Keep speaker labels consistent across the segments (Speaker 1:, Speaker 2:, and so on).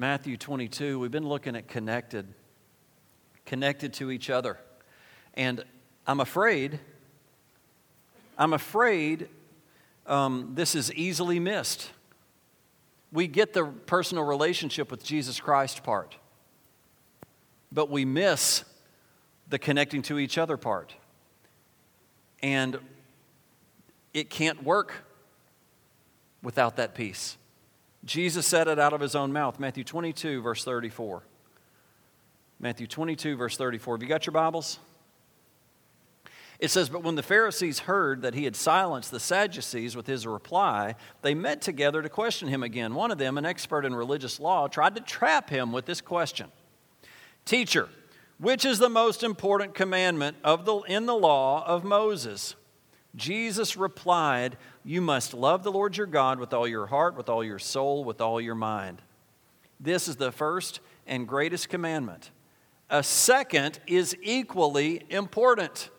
Speaker 1: Matthew 22, we've been looking at connected, connected to each other. And I'm afraid, I'm afraid um, this is easily missed. We get the personal relationship with Jesus Christ part, but we miss the connecting to each other part. And it can't work without that piece. Jesus said it out of his own mouth, Matthew 22, verse 34. Matthew 22, verse 34. Have you got your Bibles? It says, But when the Pharisees heard that he had silenced the Sadducees with his reply, they met together to question him again. One of them, an expert in religious law, tried to trap him with this question Teacher, which is the most important commandment of the, in the law of Moses? Jesus replied, You must love the Lord your God with all your heart, with all your soul, with all your mind. This is the first and greatest commandment. A second is equally important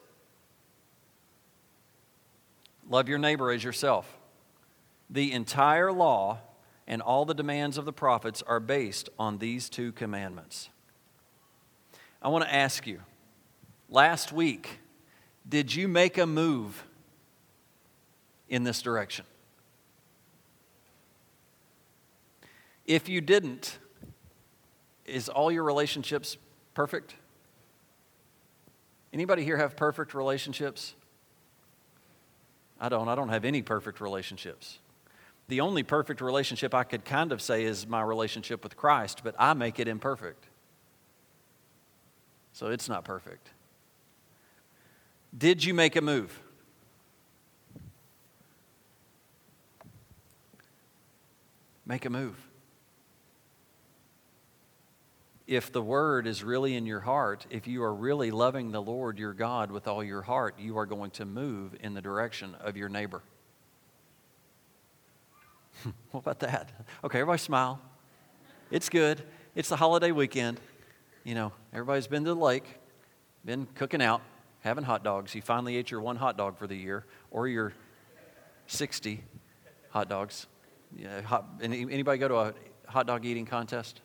Speaker 1: love your neighbor as yourself. The entire law and all the demands of the prophets are based on these two commandments. I want to ask you last week, did you make a move in this direction? If you didn't, is all your relationships perfect? Anybody here have perfect relationships? I don't. I don't have any perfect relationships. The only perfect relationship I could kind of say is my relationship with Christ, but I make it imperfect. So it's not perfect. Did you make a move? Make a move. If the word is really in your heart, if you are really loving the Lord your God with all your heart, you are going to move in the direction of your neighbor. what about that? Okay, everybody smile. It's good. It's the holiday weekend. You know, everybody's been to the lake, been cooking out, having hot dogs. You finally ate your one hot dog for the year, or your 60 hot dogs. Yeah, hot, anybody go to a hot dog eating contest?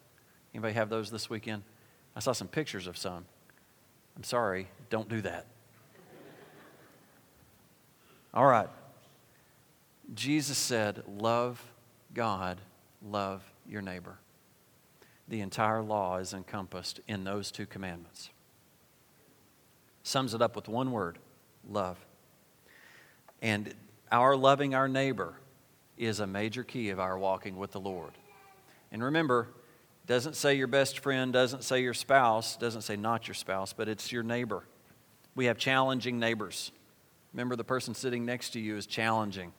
Speaker 1: Anybody have those this weekend? I saw some pictures of some. I'm sorry, don't do that. All right. Jesus said, Love God, love your neighbor. The entire law is encompassed in those two commandments. Sums it up with one word love. And our loving our neighbor is a major key of our walking with the Lord. And remember, doesn't say your best friend, doesn't say your spouse, doesn't say not your spouse, but it's your neighbor. We have challenging neighbors. Remember, the person sitting next to you is challenging.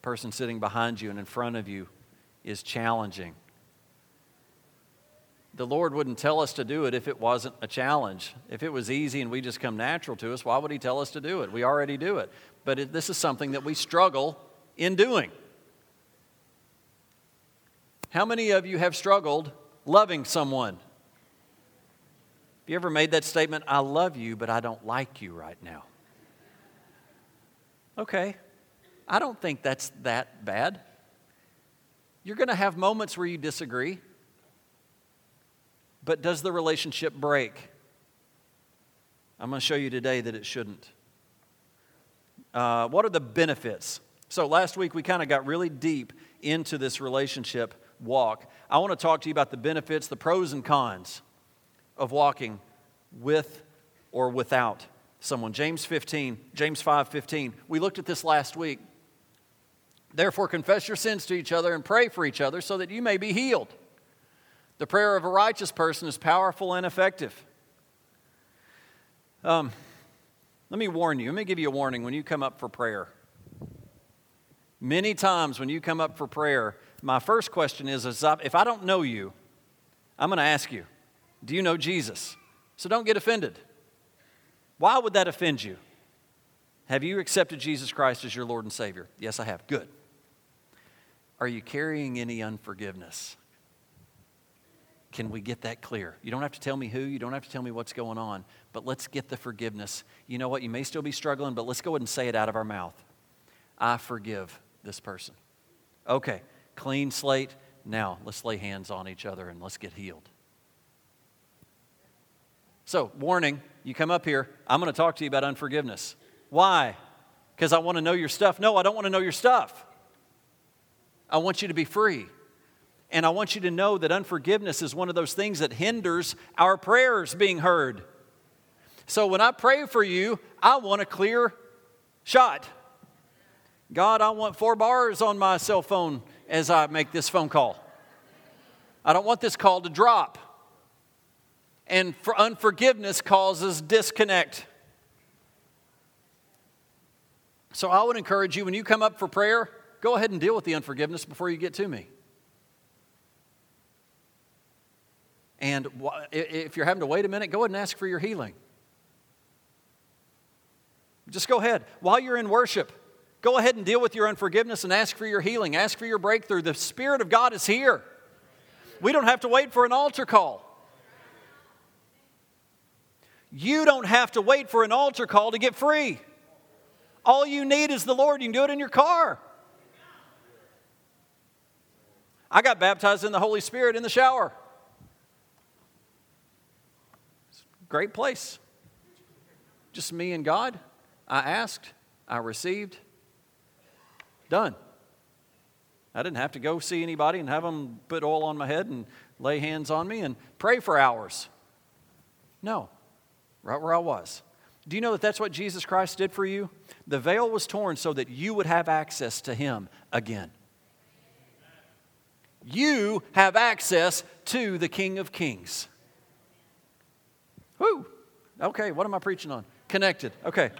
Speaker 1: The person sitting behind you and in front of you is challenging. The Lord wouldn't tell us to do it if it wasn't a challenge. If it was easy and we just come natural to us, why would He tell us to do it? We already do it. But it, this is something that we struggle in doing. How many of you have struggled loving someone? Have you ever made that statement, I love you, but I don't like you right now? Okay, I don't think that's that bad. You're going to have moments where you disagree, but does the relationship break? I'm going to show you today that it shouldn't. Uh, what are the benefits? So, last week we kind of got really deep into this relationship walk. I want to talk to you about the benefits, the pros and cons of walking with or without someone. James 15, James 5 15. We looked at this last week. Therefore, confess your sins to each other and pray for each other so that you may be healed. The prayer of a righteous person is powerful and effective. Um, let me warn you, let me give you a warning when you come up for prayer. Many times when you come up for prayer, my first question is, is if I don't know you, I'm going to ask you, do you know Jesus? So don't get offended. Why would that offend you? Have you accepted Jesus Christ as your Lord and Savior? Yes, I have. Good. Are you carrying any unforgiveness? Can we get that clear? You don't have to tell me who, you don't have to tell me what's going on, but let's get the forgiveness. You know what? You may still be struggling, but let's go ahead and say it out of our mouth. I forgive this person. Okay, clean slate, Now, let's lay hands on each other and let's get healed. So, warning, you come up here, I'm going to talk to you about unforgiveness. Why? Because I want to know your stuff. No, I don't want to know your stuff. I want you to be free. And I want you to know that unforgiveness is one of those things that hinders our prayers being heard. So when I pray for you, I want a clear shot. God, I want four bars on my cell phone as I make this phone call. I don't want this call to drop. And for unforgiveness causes disconnect. So I would encourage you when you come up for prayer, go ahead and deal with the unforgiveness before you get to me. And if you're having to wait a minute, go ahead and ask for your healing. Just go ahead. While you're in worship, go ahead and deal with your unforgiveness and ask for your healing. Ask for your breakthrough. The Spirit of God is here. We don't have to wait for an altar call. You don't have to wait for an altar call to get free. All you need is the Lord. You can do it in your car. I got baptized in the Holy Spirit in the shower. Great place. Just me and God. I asked, I received. Done. I didn't have to go see anybody and have them put oil on my head and lay hands on me and pray for hours. No, right where I was. Do you know that that's what Jesus Christ did for you? The veil was torn so that you would have access to Him again. You have access to the King of Kings. Whoo! Okay, what am I preaching on? Connected. Okay.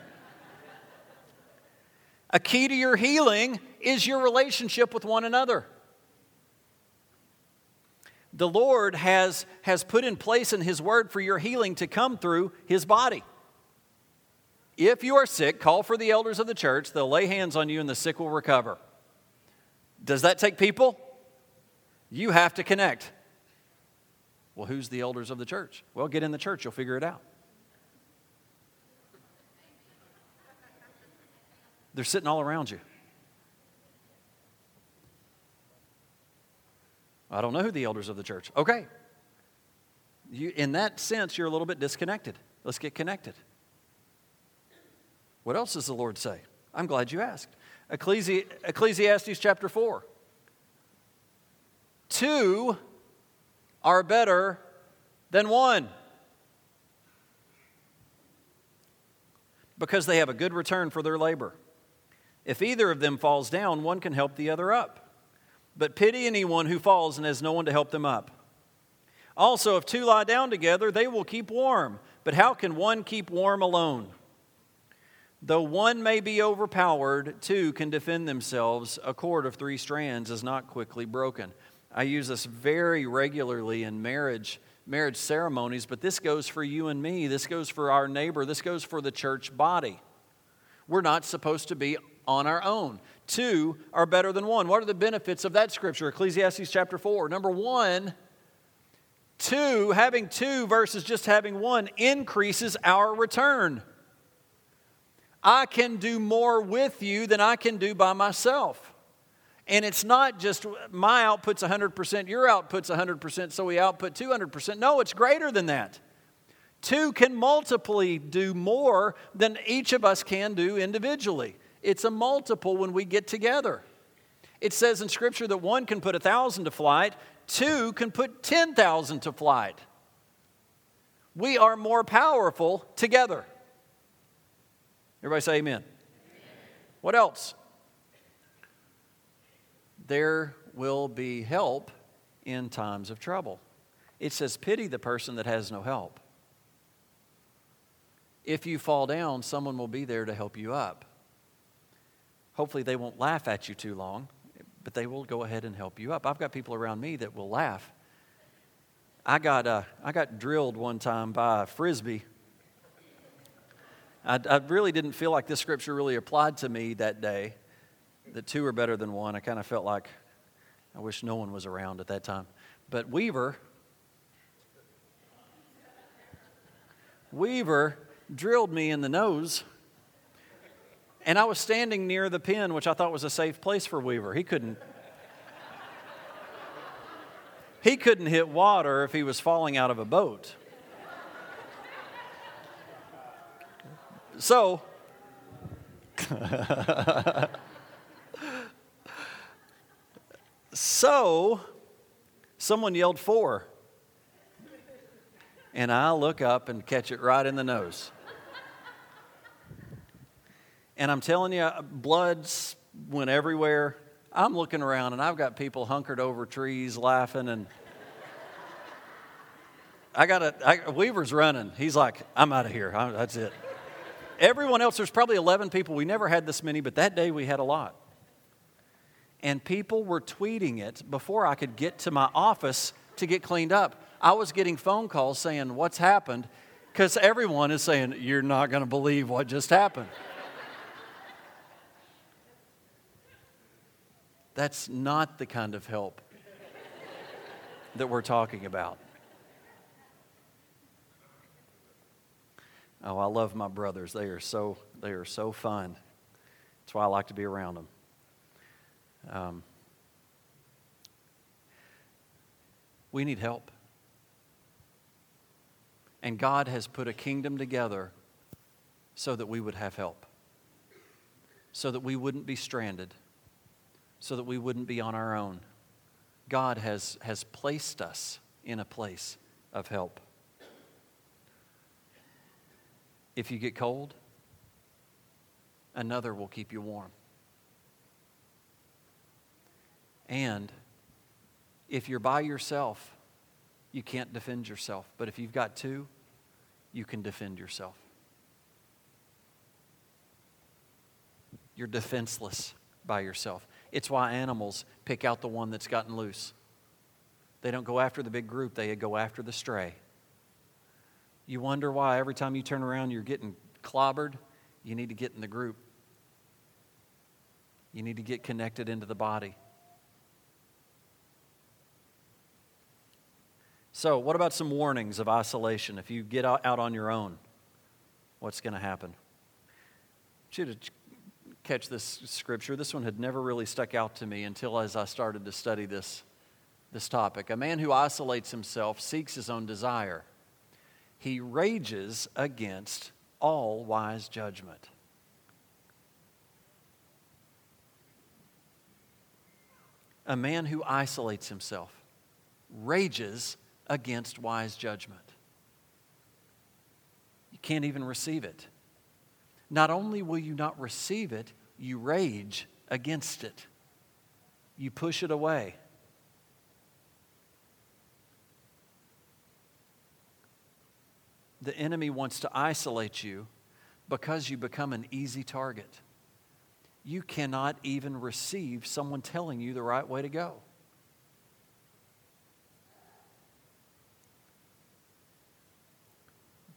Speaker 1: A key to your healing is your relationship with one another. The Lord has, has put in place in His Word for your healing to come through His body. If you are sick, call for the elders of the church. They'll lay hands on you and the sick will recover. Does that take people? You have to connect. Well, who's the elders of the church? Well, get in the church, you'll figure it out. They're sitting all around you. I don't know who the elders of the church. Okay. You, in that sense, you're a little bit disconnected. Let's get connected. What else does the Lord say? I'm glad you asked. Ecclesi- Ecclesiastes chapter 4. Two are better than one because they have a good return for their labor. If either of them falls down, one can help the other up. But pity anyone who falls and has no one to help them up. Also, if two lie down together, they will keep warm. But how can one keep warm alone? Though one may be overpowered, two can defend themselves. A cord of three strands is not quickly broken. I use this very regularly in marriage marriage ceremonies, but this goes for you and me. This goes for our neighbor. This goes for the church body. We're not supposed to be on our own. Two are better than one. What are the benefits of that scripture? Ecclesiastes chapter 4. Number one, two, having two versus just having one increases our return. I can do more with you than I can do by myself. And it's not just my output's 100%, your output's 100%, so we output 200%. No, it's greater than that. Two can multiply do more than each of us can do individually. It's a multiple when we get together. It says in Scripture that one can put a thousand to flight, two can put 10,000 to flight. We are more powerful together. Everybody say amen. amen. What else? There will be help in times of trouble. It says, pity the person that has no help. If you fall down, someone will be there to help you up. Hopefully, they won't laugh at you too long, but they will go ahead and help you up. I've got people around me that will laugh. I got, uh, I got drilled one time by a frisbee. I, I really didn't feel like this scripture really applied to me that day, The two are better than one. I kind of felt like I wish no one was around at that time. But Weaver, Weaver drilled me in the nose and I was standing near the pen, which I thought was a safe place for Weaver. He couldn't. he couldn't hit water if he was falling out of a boat. So, so, someone yelled fore. And I look up and catch it right in the nose. And I'm telling you, bloods went everywhere. I'm looking around and I've got people hunkered over trees laughing and I got a I, Weaver's running. He's like, I'm out of here. I, that's it. Everyone else, there's probably 11 people. We never had this many, but that day we had a lot. And people were tweeting it before I could get to my office to get cleaned up. I was getting phone calls saying, What's happened? Because everyone is saying, You're not going to believe what just happened. That's not the kind of help that we're talking about. Oh, I love my brothers. They are so they are so fun. That's why I like to be around them. Um, we need help. And God has put a kingdom together so that we would have help, so that we wouldn't be stranded so that we wouldn't be on our own. God has, has placed us in a place of help. If you get cold, another will keep you warm. And if you're by yourself, you can't defend yourself. But if you've got two, you can defend yourself. You're defenseless by yourself. It's why animals pick out the one that's gotten loose. They don't go after the big group, they go after the stray. You wonder why every time you turn around you're getting clobbered? You need to get in the group. You need to get connected into the body. So, what about some warnings of isolation? If you get out on your own, what's going to happen? Catch this scripture. This one had never really stuck out to me until as I started to study this, this topic. A man who isolates himself seeks his own desire, he rages against all wise judgment. A man who isolates himself rages against wise judgment. You can't even receive it. Not only will you not receive it, you rage against it, you push it away. The enemy wants to isolate you because you become an easy target. You cannot even receive someone telling you the right way to go.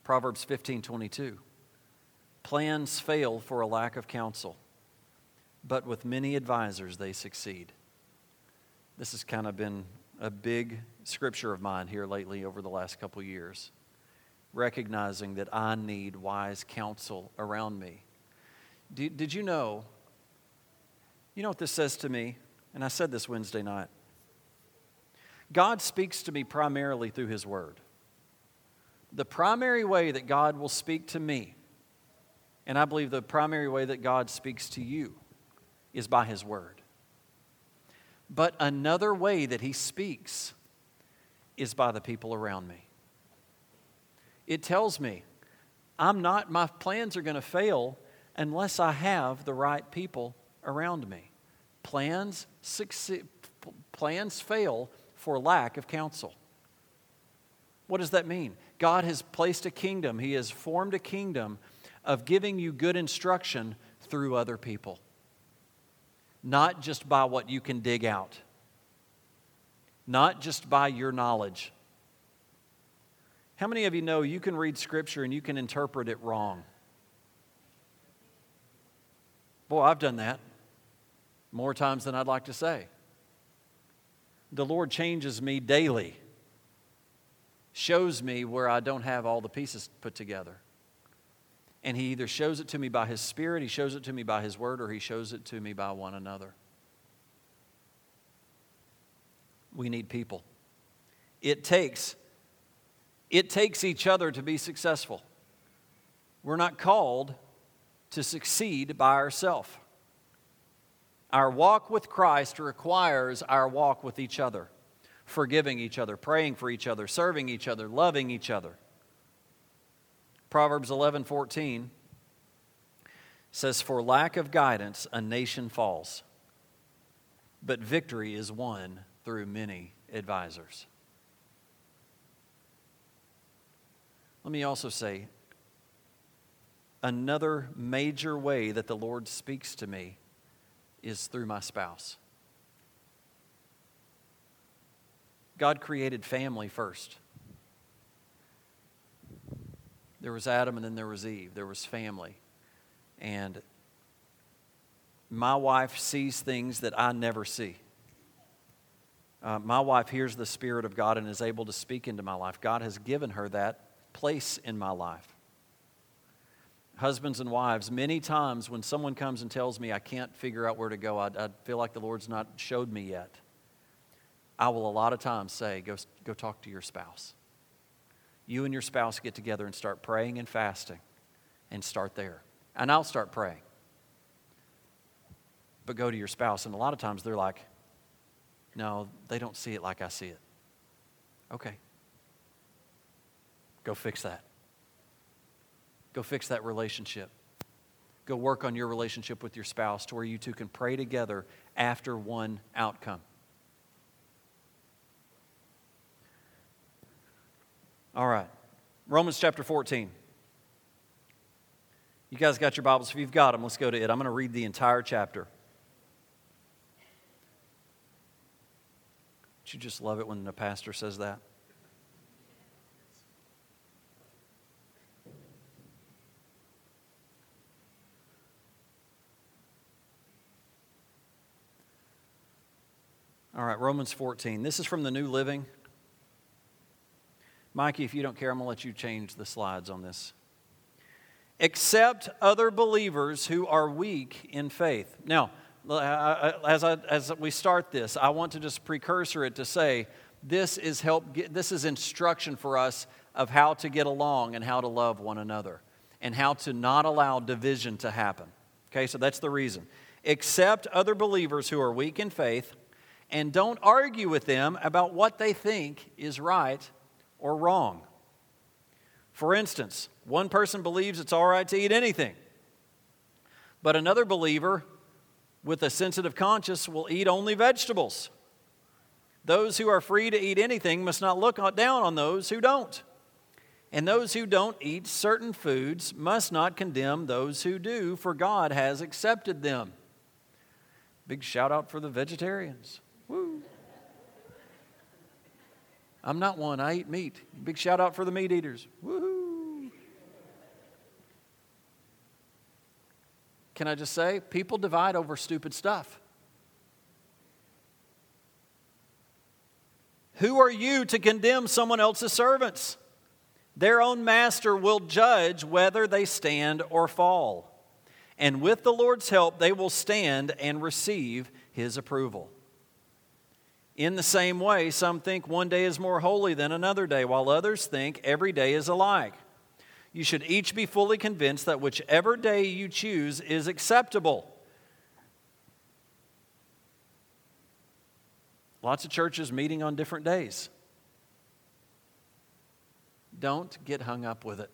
Speaker 1: Proverbs 15 22. Plans fail for a lack of counsel, but with many advisors they succeed. This has kind of been a big scripture of mine here lately over the last couple years, recognizing that I need wise counsel around me. Did, did you know? You know what this says to me? And I said this Wednesday night. God speaks to me primarily through His Word. The primary way that God will speak to me and I believe the primary way that God speaks to you is by His Word. But another way that He speaks is by the people around me. It tells me I'm not, my plans are going to fail unless I have the right people around me. Plans, succeed, plans fail for lack of counsel. What does that mean? God has placed a kingdom, He has formed a kingdom of giving you good instruction through other people, not just by what you can dig out, not just by your knowledge. How many of you know you can read Scripture and you can interpret it wrong? Boy, I've done that more times than I'd like to say. The Lord changes me daily, shows me where I don't have all the pieces put together. And he either shows it to me by his spirit, he shows it to me by his word, or he shows it to me by one another. We need people. It takes it takes each other to be successful. We're not called to succeed by ourselves. Our walk with Christ requires our walk with each other, forgiving each other, praying for each other, serving each other, loving each other. Proverbs 11 14 says, For lack of guidance, a nation falls, but victory is won through many advisors. Let me also say another major way that the Lord speaks to me is through my spouse. God created family first. There was Adam and then there was Eve. There was family. And my wife sees things that I never see. Uh, my wife hears the Spirit of God and is able to speak into my life. God has given her that place in my life. Husbands and wives, many times when someone comes and tells me I can't figure out where to go, I, I feel like the Lord's not showed me yet. I will a lot of times say, go, go talk to your spouse. You and your spouse get together and start praying and fasting and start there. And I'll start praying. But go to your spouse. And a lot of times they're like, no, they don't see it like I see it. Okay. Go fix that. Go fix that relationship. Go work on your relationship with your spouse to where you two can pray together after one outcome. All right. Romans chapter 14. You guys got your Bibles? If you've got them, let's go to it. I'm going to read the entire chapter. Don't you just love it when the pastor says that? All right, Romans 14. This is from the New Living. Mikey, if you don't care, I'm going to let you change the slides on this. Accept other believers who are weak in faith. Now, as, I, as we start this, I want to just precursor it to say this is help. This is instruction for us of how to get along and how to love one another, and how to not allow division to happen. Okay, so that's the reason. Accept other believers who are weak in faith and don't argue with them about what they think is right or wrong. For instance, one person believes it's all right to eat anything, but another believer with a sensitive conscience will eat only vegetables. Those who are free to eat anything must not look down on those who don't. And those who don't eat certain foods must not condemn those who do, for God has accepted them. Big shout out for the vegetarians. Woo. I'm not one, I eat meat. Big shout out for the meat eaters. Woohoo. Can I just say, people divide over stupid stuff. Who are you to condemn someone else's servants? Their own master will judge whether they stand or fall. And with the Lord's help, they will stand and receive his approval. In the same way, some think one day is more holy than another day, while others think every day is alike. You should each be fully convinced that whichever day you choose is acceptable. Lots of churches meeting on different days. Don't get hung up with it.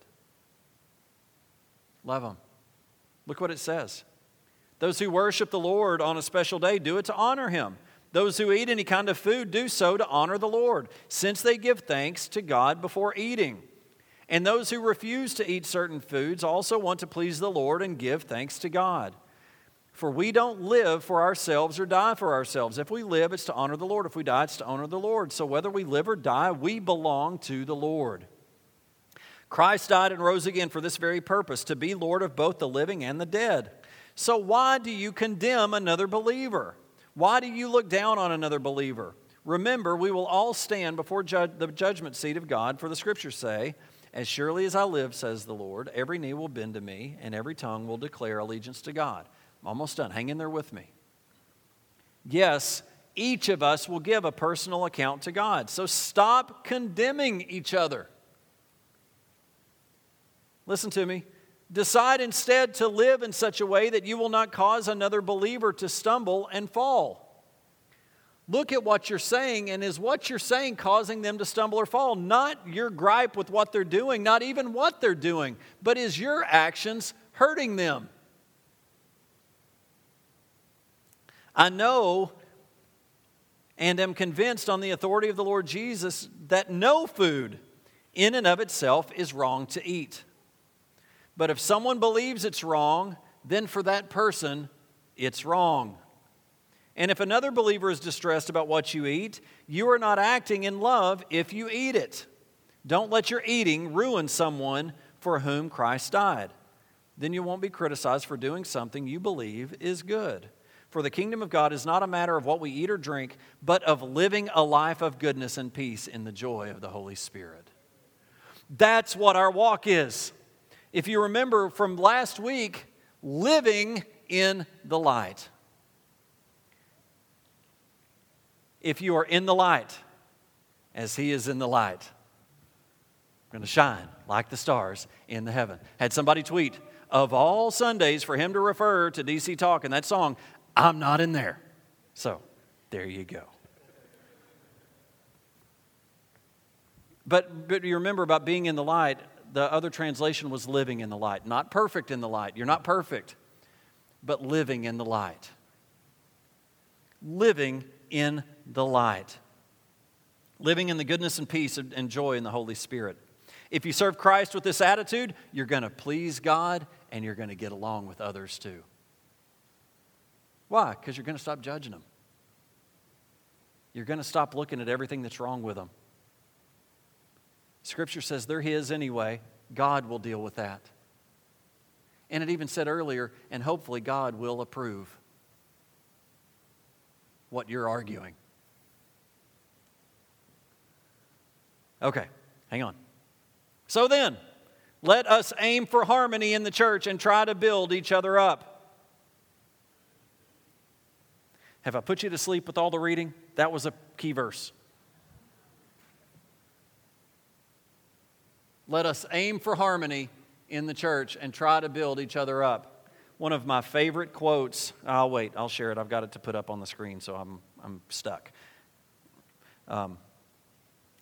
Speaker 1: Love them. Look what it says. Those who worship the Lord on a special day do it to honor him. Those who eat any kind of food do so to honor the Lord, since they give thanks to God before eating. And those who refuse to eat certain foods also want to please the Lord and give thanks to God. For we don't live for ourselves or die for ourselves. If we live, it's to honor the Lord. If we die, it's to honor the Lord. So whether we live or die, we belong to the Lord. Christ died and rose again for this very purpose to be Lord of both the living and the dead. So why do you condemn another believer? Why do you look down on another believer? Remember, we will all stand before the judgment seat of God, for the scriptures say, As surely as I live, says the Lord, every knee will bend to me, and every tongue will declare allegiance to God. I'm almost done. Hang in there with me. Yes, each of us will give a personal account to God. So stop condemning each other. Listen to me. Decide instead to live in such a way that you will not cause another believer to stumble and fall. Look at what you're saying, and is what you're saying causing them to stumble or fall? Not your gripe with what they're doing, not even what they're doing, but is your actions hurting them? I know and am convinced on the authority of the Lord Jesus that no food in and of itself is wrong to eat. But if someone believes it's wrong, then for that person, it's wrong. And if another believer is distressed about what you eat, you are not acting in love if you eat it. Don't let your eating ruin someone for whom Christ died. Then you won't be criticized for doing something you believe is good. For the kingdom of God is not a matter of what we eat or drink, but of living a life of goodness and peace in the joy of the Holy Spirit. That's what our walk is. If you remember from last week, living in the light. If you are in the light, as He is in the light, going to shine like the stars in the heaven. Had somebody tweet, of all Sundays for him to refer to DC Talk and that song, I'm not in there. So, there you go. But, but you remember about being in the light, the other translation was living in the light. Not perfect in the light. You're not perfect, but living in the light. Living in the light. Living in the goodness and peace and joy in the Holy Spirit. If you serve Christ with this attitude, you're going to please God and you're going to get along with others too. Why? Because you're going to stop judging them. You're going to stop looking at everything that's wrong with them. Scripture says they're His anyway. God will deal with that. And it even said earlier, and hopefully God will approve what you're arguing. Okay, hang on. So then, let us aim for harmony in the church and try to build each other up. Have I put you to sleep with all the reading? That was a key verse. Let us aim for harmony in the church and try to build each other up. One of my favorite quotes, I'll wait, I'll share it. I've got it to put up on the screen, so I'm, I'm stuck. Um,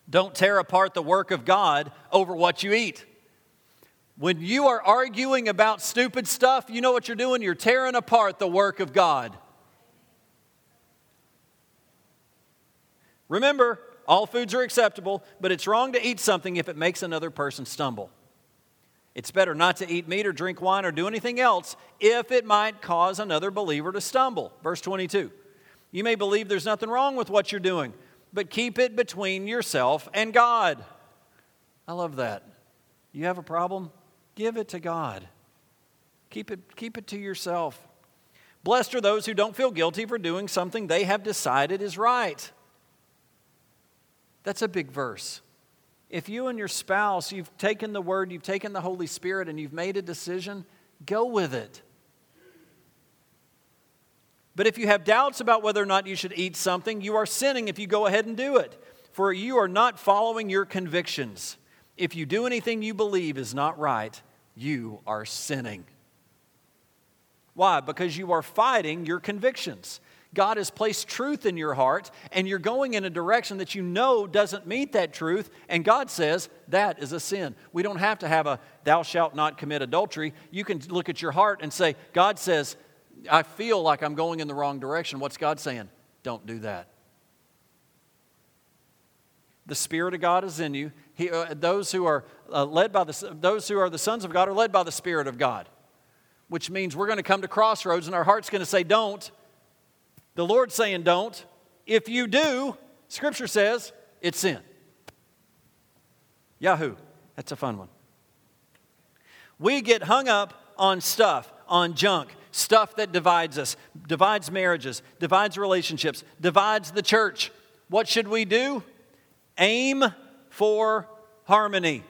Speaker 1: don't tear apart the work of God over what you eat. When you are arguing about stupid stuff, you know what you're doing? You're tearing apart the work of God. Remember, all foods are acceptable, but it's wrong to eat something if it makes another person stumble. It's better not to eat meat or drink wine or do anything else if it might cause another believer to stumble. Verse 22. You may believe there's nothing wrong with what you're doing, but keep it between yourself and God. I love that. You have a problem? Give it to God. Keep it, keep it to yourself. Blessed are those who don't feel guilty for doing something they have decided is right. That's a big verse. If you and your spouse, you've taken the word, you've taken the Holy Spirit, and you've made a decision, go with it. But if you have doubts about whether or not you should eat something, you are sinning if you go ahead and do it. For you are not following your convictions. If you do anything you believe is not right, you are sinning. Why? Because you are fighting your convictions. God has placed truth in your heart, and you're going in a direction that you know doesn't meet that truth, and God says that is a sin. We don't have to have a thou shalt not commit adultery. You can look at your heart and say, God says, I feel like I'm going in the wrong direction. What's God saying? Don't do that. The Spirit of God is in you. He, uh, those who are uh, led by the those who are the sons of God are led by the Spirit of God, which means we're going to come to crossroads, and our heart's going to say, "Don't." The Lord's saying don't. If you do, Scripture says it's sin. Yahoo. That's a fun one. We get hung up on stuff, on junk, stuff that divides us, divides marriages, divides relationships, divides the church. What should we do? Aim for harmony.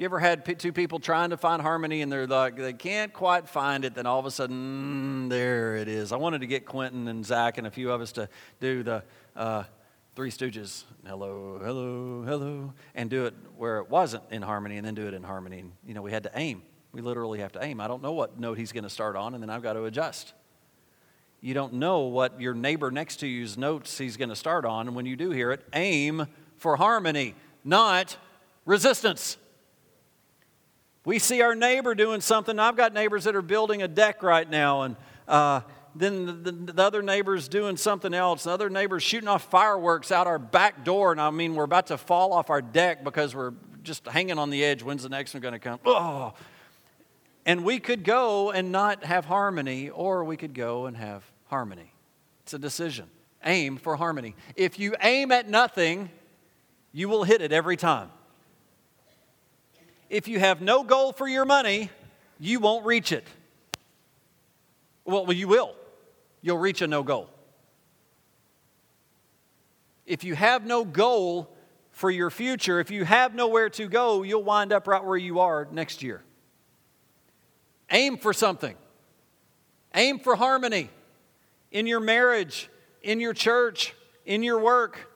Speaker 1: You ever had two people trying to find harmony and they're like, they can't quite find it, then all of a sudden, mm, there it is. I wanted to get Quentin and Zach and a few of us to do the uh, Three Stooges, hello, hello, hello, and do it where it wasn't in harmony and then do it in harmony. And, you know, we had to aim. We literally have to aim. I don't know what note he's going to start on, and then I've got to adjust. You don't know what your neighbor next to you's notes he's going to start on, and when you do hear it, aim for harmony, not resistance. We see our neighbor doing something. I've got neighbors that are building a deck right now, and uh, then the, the, the, other neighbor's doing something else. The other neighbor's shooting off fireworks out our back door, and I mean, we're about to fall off our deck because we're just hanging on the edge. When's the next one going to come? Oh. And we could go and not have harmony, or we could go and have harmony. It's a decision. Aim for harmony. If you aim at nothing, you will hit it every time if you have no goal for your money, you won't reach it. Well, you will. You'll reach a no goal. If you have no goal for your future, if you have nowhere to go, you'll wind up right where you are next year. Aim for something. Aim for harmony in your marriage, in your church, in your work.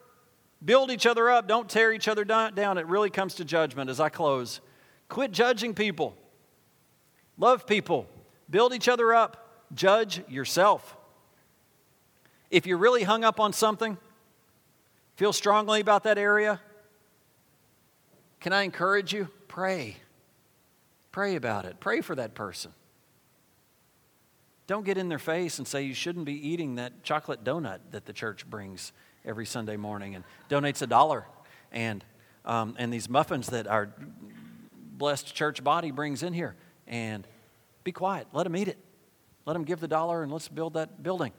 Speaker 1: Build each other up. Don't tear each other down. It really comes to judgment as I close. Quit judging people. Love people. Build each other up. Judge yourself. If you're really hung up on something, feel strongly about that area, can I encourage you? Pray. Pray about it. Pray for that person. Don't get in their face and say you shouldn't be eating that chocolate donut that the church brings every Sunday morning and donates a dollar and, um, and these muffins that our blessed church body brings in here. And be quiet. Let them eat it. Let them give the dollar and let's build that building.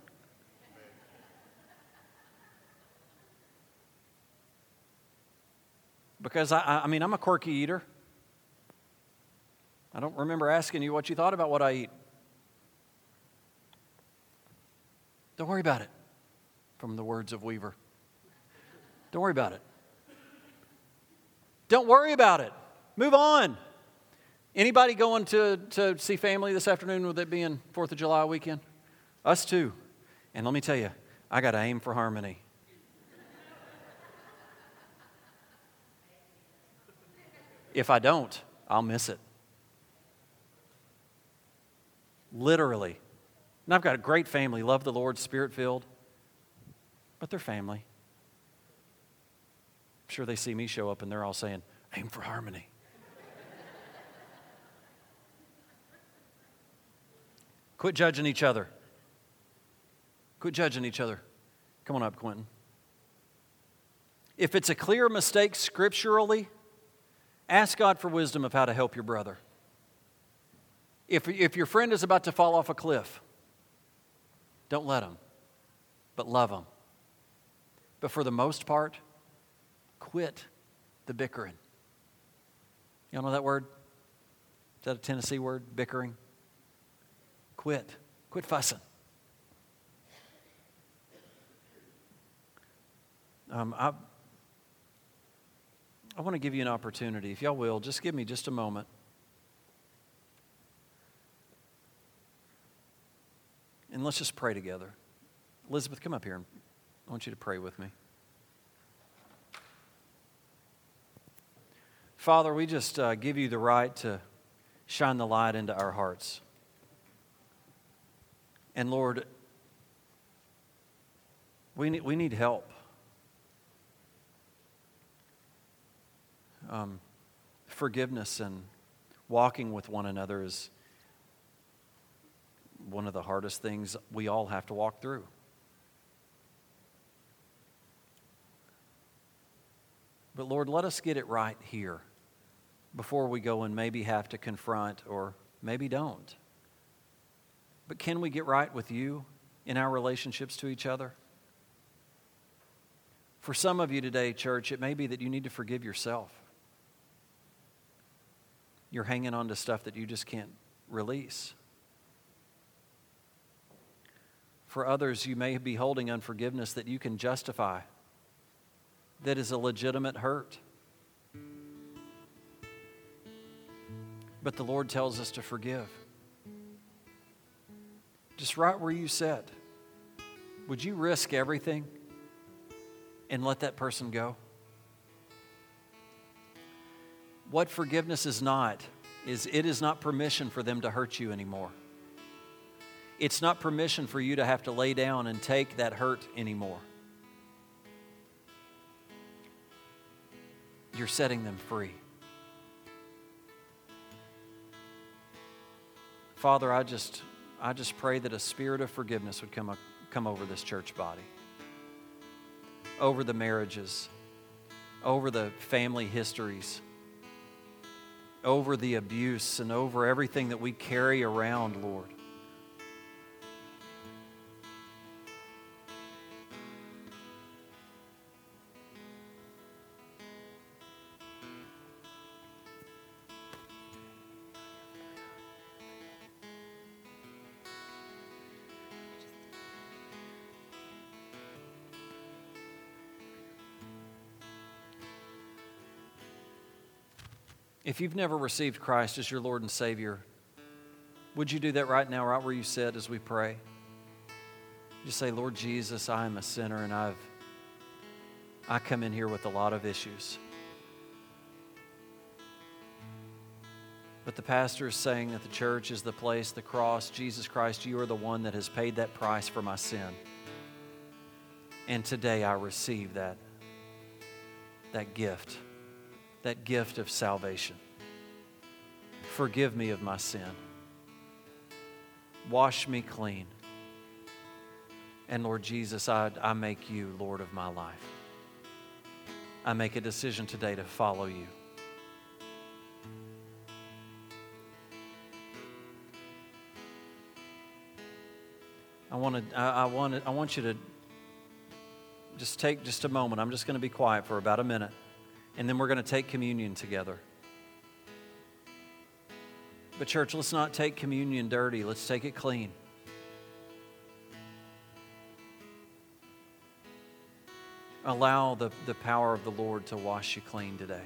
Speaker 1: Because I, I mean, I'm a quirky eater. I don't remember asking you what you thought about what I eat. Don't worry about it, from the words of Weaver. Don't worry about it. Don't worry about it. Move on. Anybody going to, to see family this afternoon with it being 4th of July weekend? Us too. And let me tell you, I got to aim for harmony. If I don't, I'll miss it. Literally. And I've got a great family, love the Lord, spirit filled, but they're family. I'm sure they see me show up and they're all saying, aim for harmony. Quit judging each other. Quit judging each other. Come on up, Quentin. If it's a clear mistake scripturally, ask God for wisdom of how to help your brother. If, if your friend is about to fall off a cliff, don't let him, but love him. But for the most part, quit the bickering. Y'all know that word? Is that a Tennessee word? Bickering? Quit. Quit fussing. Um, I, I want to give you an opportunity. If y'all will, just give me just a moment. And let's just pray together. Elizabeth, come up here. I want you to pray with me. Father, we just uh, give you the right to shine the light into our hearts. And Lord, we need, we need help. Um, forgiveness and walking with one another is one of the hardest things we all have to walk through. But Lord, let us get it right here before we go and maybe have to confront or maybe don't. But can we get right with you in our relationships to each other? For some of you today, church, it may be that you need to forgive yourself. You're hanging on to stuff that you just can't release. For others, you may be holding unforgiveness that you can justify, that is a legitimate hurt. But the Lord tells us to forgive. Just right where you sit. Would you risk everything and let that person go? What forgiveness is not is it is not permission for them to hurt you anymore. It's not permission for you to have to lay down and take that hurt anymore. You're setting them free. Father, I just I just pray that a spirit of forgiveness would come, come over this church body, over the marriages, over the family histories, over the abuse, and over everything that we carry around, Lord. If you've never received Christ as your Lord and Savior, would you do that right now, right where you sit as we pray? Just say, Lord Jesus, I am a sinner and I've I come in here with a lot of issues. But the pastor is saying that the church is the place, the cross, Jesus Christ, you are the one that has paid that price for my sin. And today I receive that, that gift that gift of salvation. Forgive me of my sin. Wash me clean. And Lord Jesus, I, I make you Lord of my life. I make a decision today to follow you. I want to, I, I want to, I want you to just take just a moment. I'm just going to be quiet for about a minute and then we're going to take communion together. But, church, let's not take communion dirty, let's take it clean. Allow the, the power of the Lord to wash you clean today.